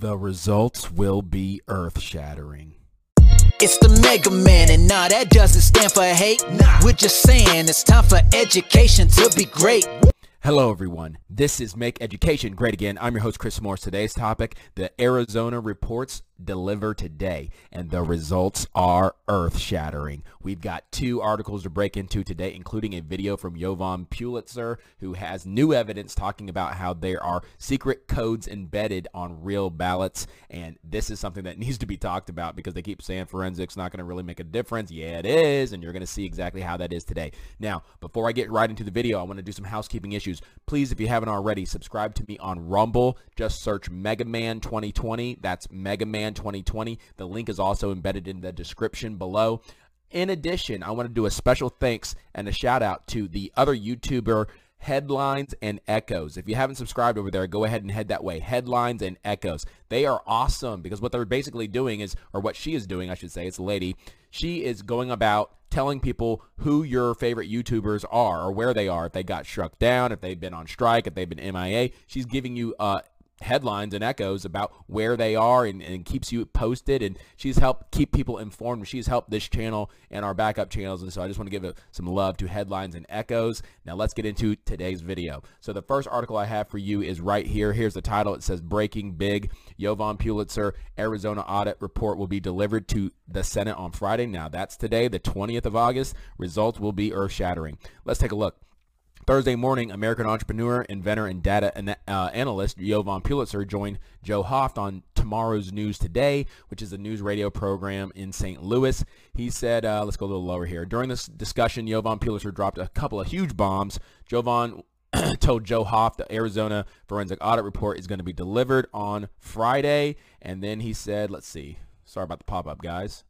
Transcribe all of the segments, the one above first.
The results will be earth shattering. It's the Mega Man, and nah, that doesn't stand for hate. Nah, we're just saying it's time for education to be great. Hello, everyone. This is Make Education Great Again. I'm your host, Chris Morris. Today's topic, the Arizona reports deliver today, and the results are earth-shattering. We've got two articles to break into today, including a video from Jovan Pulitzer, who has new evidence talking about how there are secret codes embedded on real ballots, and this is something that needs to be talked about because they keep saying forensics not going to really make a difference. Yeah, it is, and you're going to see exactly how that is today. Now, before I get right into the video, I want to do some housekeeping issues. Please, if you haven't already, subscribe to me on Rumble. Just search Mega Man 2020. That's Mega Man 2020. The link is also embedded in the description below. In addition, I want to do a special thanks and a shout out to the other YouTuber Headlines and Echoes. If you haven't subscribed over there, go ahead and head that way. Headlines and Echoes. They are awesome because what they're basically doing is, or what she is doing, I should say, it's a lady. She is going about telling people who your favorite YouTubers are or where they are, if they got struck down, if they've been on strike, if they've been MIA. She's giving you uh, headlines and echoes about where they are and, and keeps you posted. And she's helped keep people informed. She's helped this channel and our backup channels. And so I just want to give a, some love to headlines and echoes. Now let's get into today's video. So the first article I have for you is right here. Here's the title. It says breaking big. Jovan Pulitzer Arizona audit report will be delivered to the Senate on Friday. Now that's today the 20th of August. Results will be earth-shattering. Let's take a look Thursday morning, American entrepreneur, inventor, and data an- uh, analyst Jovan Pulitzer joined Joe Hoft on Tomorrow's News Today, which is a news radio program in St. Louis. He said, uh, let's go a little lower here. During this discussion, Jovan Pulitzer dropped a couple of huge bombs. Jovan told Joe Hoft the Arizona forensic audit report is going to be delivered on Friday. And then he said, let's see. Sorry about the pop-up, guys.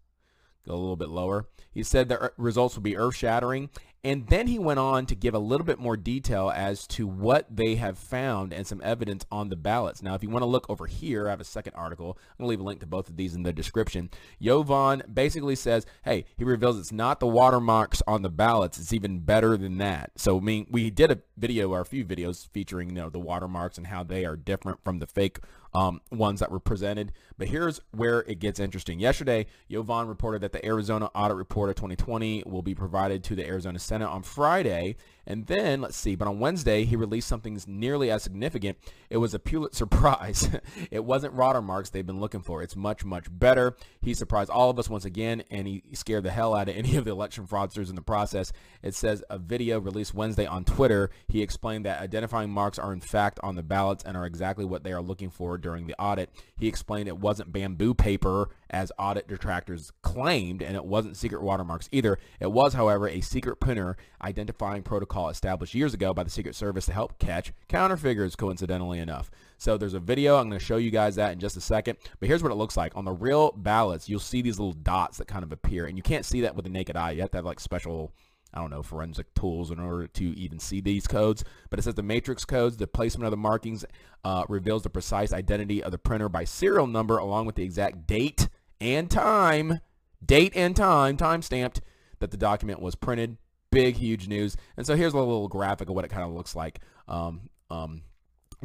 Go a little bit lower. He said the results will be earth-shattering and then he went on to give a little bit more detail as to what they have found and some evidence on the ballots. Now, if you want to look over here, I have a second article. I'm going to leave a link to both of these in the description. Yovan basically says, hey, he reveals it's not the watermarks on the ballots. It's even better than that. So, I mean, we did a video or a few videos featuring, you know, the watermarks and how they are different from the fake um, ones that were presented. But here's where it gets interesting. Yesterday, Yovan reported that the Arizona Audit Report of 2020 will be provided to the Arizona Senate on Friday. And then, let's see, but on Wednesday, he released something nearly as significant. It was a Pulitzer Prize. it wasn't watermarks they've been looking for. It's much, much better. He surprised all of us once again, and he scared the hell out of any of the election fraudsters in the process. It says a video released Wednesday on Twitter. He explained that identifying marks are in fact on the ballots and are exactly what they are looking for during the audit. He explained it wasn't bamboo paper as audit detractors claimed, and it wasn't secret watermarks either. It was, however, a secret printer identifying protocol established years ago by the Secret Service to help catch counterfeiters, coincidentally enough. So there's a video. I'm going to show you guys that in just a second. But here's what it looks like. On the real ballots, you'll see these little dots that kind of appear. And you can't see that with the naked eye. You have to have like special I don't know, forensic tools in order to even see these codes. But it says the matrix codes, the placement of the markings uh, reveals the precise identity of the printer by serial number along with the exact date and time, date and time, time stamped that the document was printed. Big, huge news. And so here's a little graphic of what it kind of looks like. Um, um,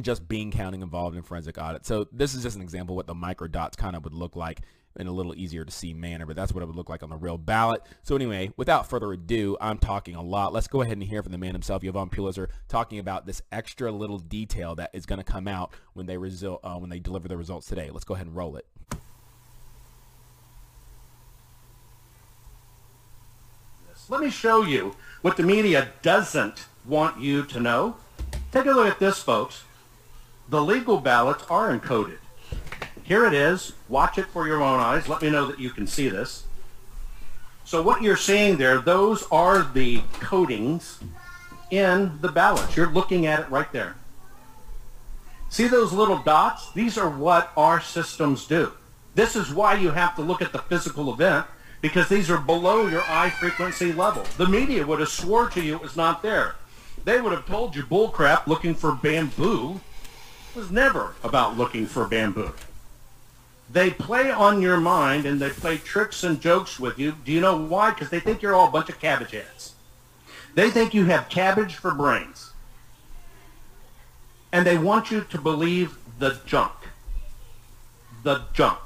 just bean counting involved in forensic audit. So this is just an example what the micro dots kind of would look like in a little easier to see manner, but that's what it would look like on the real ballot. So anyway, without further ado, I'm talking a lot. Let's go ahead and hear from the man himself, Jovan Pulitzer, talking about this extra little detail that is going to come out when they result uh, when they deliver the results today. Let's go ahead and roll it. Let me show you what the media doesn't want you to know. Take a look at this, folks. The legal ballots are encoded. Here it is. Watch it for your own eyes. Let me know that you can see this. So what you're seeing there, those are the codings in the ballots. You're looking at it right there. See those little dots? These are what our systems do. This is why you have to look at the physical event because these are below your eye frequency level. The media would have swore to you it was not there. They would have told you bullcrap looking for bamboo was never about looking for bamboo. They play on your mind and they play tricks and jokes with you. Do you know why? Because they think you're all a bunch of cabbage heads. They think you have cabbage for brains. And they want you to believe the junk. the junk.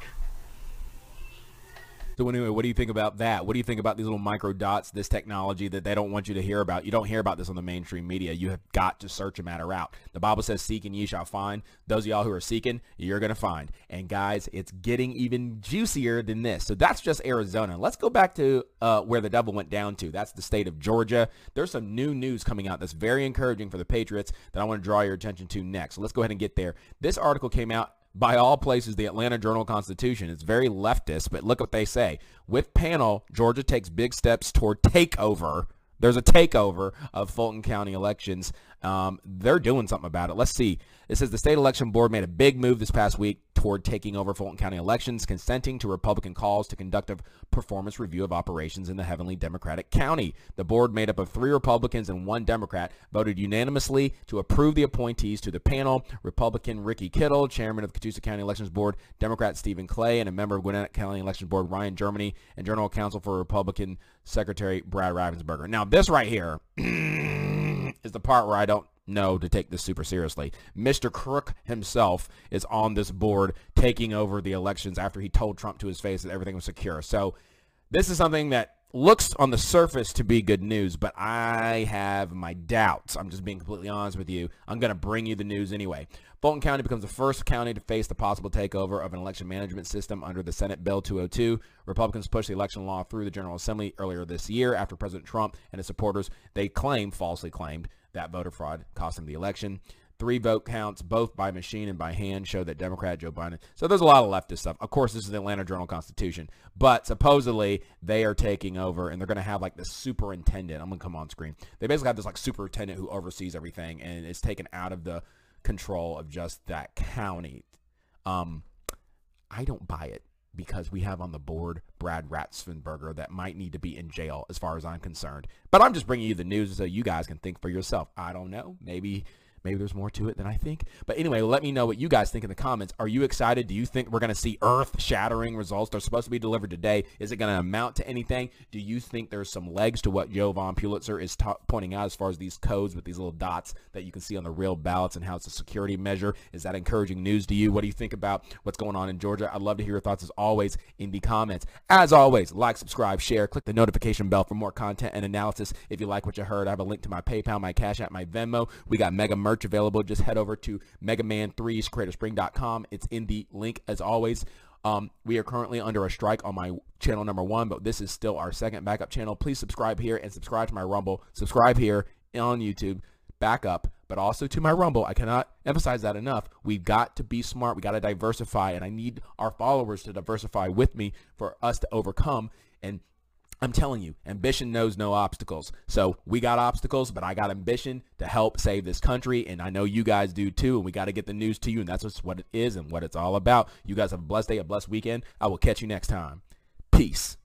So anyway, what do you think about that? What do you think about these little micro dots, this technology that they don't want you to hear about? You don't hear about this on the mainstream media. You have got to search a matter out. The Bible says, seek and ye shall find. Those of y'all who are seeking, you're going to find. And guys, it's getting even juicier than this. So that's just Arizona. Let's go back to uh, where the devil went down to. That's the state of Georgia. There's some new news coming out that's very encouraging for the Patriots that I want to draw your attention to next. So let's go ahead and get there. This article came out by all places, the Atlanta Journal-Constitution. It's very leftist, but look what they say. With panel, Georgia takes big steps toward takeover. There's a takeover of Fulton County elections. Um, they're doing something about it. Let's see. It says the state election board made a big move this past week toward taking over Fulton County elections, consenting to Republican calls to conduct a performance review of operations in the heavily Democratic county. The board, made up of three Republicans and one Democrat, voted unanimously to approve the appointees to the panel. Republican Ricky Kittle, chairman of the Catoosa County Elections Board, Democrat Stephen Clay, and a member of Gwinnett County Elections Board, Ryan Germany, and General Counsel for Republican Secretary Brad Raffensperger. Now, this right here is the part where I don't know to take this super seriously. Mr. Crook himself is on this board taking over the elections after he told Trump to his face that everything was secure. So this is something that looks on the surface to be good news, but I have my doubts. I'm just being completely honest with you. I'm going to bring you the news anyway. Fulton County becomes the first county to face the possible takeover of an election management system under the Senate Bill 202. Republicans pushed the election law through the General Assembly earlier this year after President Trump and his supporters, they claim, falsely claimed, that voter fraud cost him the election. Three vote counts, both by machine and by hand, show that Democrat Joe Biden. So there's a lot of leftist stuff. Of course, this is the Atlanta Journal-Constitution, but supposedly they are taking over and they're going to have like the superintendent. I'm going to come on screen. They basically have this like superintendent who oversees everything and is taken out of the control of just that county. Um, I don't buy it because we have on the board Brad Raffensperger that might need to be in jail as far as I'm concerned. But I'm just bringing you the news so you guys can think for yourself. I don't know. Maybe Maybe there's more to it than I think. But anyway, let me know what you guys think in the comments. Are you excited? Do you think we're going to see earth-shattering results? They're supposed to be delivered today. Is it going to amount to anything? Do you think there's some legs to what Jovan Pulitzer is pointing out as far as these codes with these little dots that you can see on the real ballots and how it's a security measure? Is that encouraging news to you? What do you think about what's going on in Georgia? I'd love to hear your thoughts as always in the comments. As always, like, subscribe, share, click the notification bell for more content and analysis. If you like what you heard, I have a link to my PayPal, my Cash App, my Venmo. We got mega merch available. Just head over to megaman3screatorspring.com. It's in the link as always. Um, we are currently under a strike on my channel number one, but this is still our second backup channel. Please subscribe here and subscribe to my Rumble. Subscribe here on YouTube. Backup, but also to my Rumble. I cannot emphasize that enough. We've got to be smart. We got to diversify, and I need our followers to diversify with me for us to overcome. And I'm telling you, ambition knows no obstacles. So we got obstacles, but I got ambition to help save this country, and I know you guys do too, and we got to get the news to you, and that's what it is and what it's all about. You guys have a blessed day, a blessed weekend. I will catch you next time. Peace.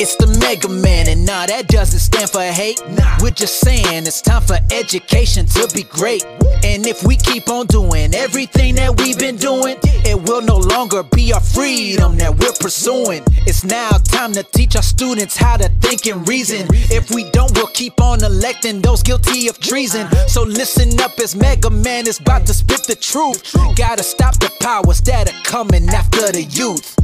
It's the Mega Man, and nah, that doesn't stand for hate. Nah, we're just saying it's time for education to be great. And if we keep on doing everything that we've been doing, it will no longer be our freedom that we're pursuing. It's now time to teach our students how to think and reason. If we don't, we'll keep on electing those guilty of treason. So listen up as Mega Man is about to spit the truth. Gotta stop the powers that are coming after the youth.